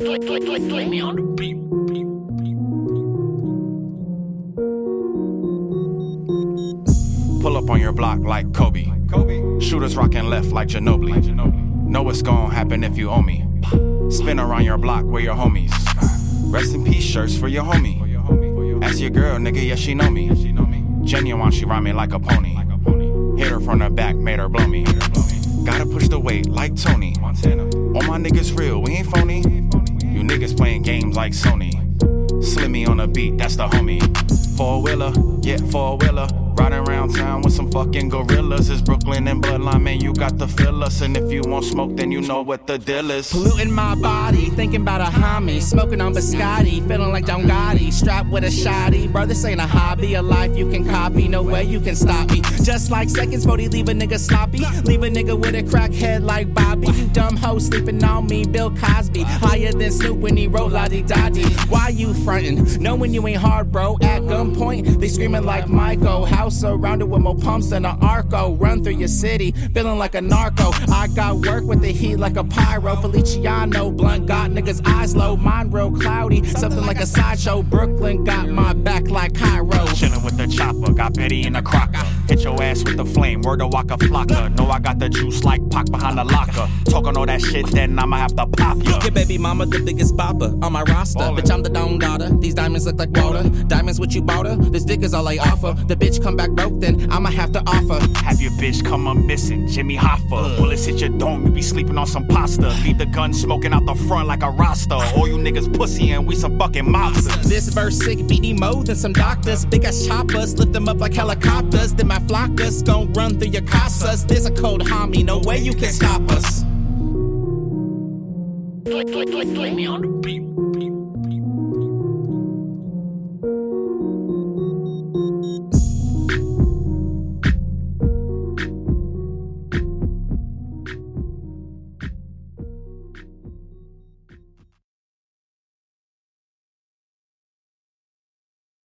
Click, click, click, click me on the beat. Pull up on your block like Kobe. Kobe. Shooters rocking left like Ginobili. Like Ginobili. Know what's gonna happen if you owe me. Spin around your block where your homies. Rest in peace shirts for your homie. Ask your girl, nigga, yeah, she know me. Genuine, she ride me like a pony. Hit her from the back, made her blow me. Gotta push the weight like Tony. Montana. All my niggas real, we ain't phony. Niggas playing games like Sony. Slimmy on the beat, that's the homie. Four wheeler, yeah, four wheeler. Riding around town with fucking gorillas. It's Brooklyn and Bloodline, man, you got the fill us. And if you want smoke, then you know what the deal is. Polluting my body, thinking about a homie. Smoking on biscotti, feeling like Don Gotti. Strapped with a shotty. Bro, this ain't a hobby, a life you can copy. No way you can stop me. Just like seconds, 40, leave a nigga sloppy. Leave a nigga with a crack head like Bobby. You dumb hoe sleeping on me, Bill Cosby. Higher than Snoop when he roll la di da di. Why you frontin'? Knowing you ain't hard, bro. At gunpoint, they screaming like Michael. House surrounded with more pumps than an Arco. Run through your city, feeling like a narco. I got work with the heat like a pyro. Feliciano, blunt got niggas eyes low. Mine real cloudy, something like a sideshow. Brooklyn got my back like Cairo. Chillin' with the chopper, got Betty in the crocker. Your ass with the flame, word to Waka Flocka. Know I got the juice like Pac behind the locker. Talking all that shit, then I'ma have to pop ya. Your baby mama, the biggest bopper on my roster. Ballin'. Bitch, I'm the dome daughter. These diamonds look like water. Diamonds what you bought her. This dick is all I offer. The bitch come back broke, then I'ma have to offer. Have your bitch come up missing, Jimmy Hoffa. Bullets hit your dome, you be sleeping on some pasta. Leave the gun smoking out the front like a Rasta. All you niggas pussy and we some fucking mobsters. This verse sick, BD mode than some doctors. Big ass choppers, lift them up like helicopters. Then my flockers gon' run through your casas. There's a cold homie, no way you can stop us. Me on the beat.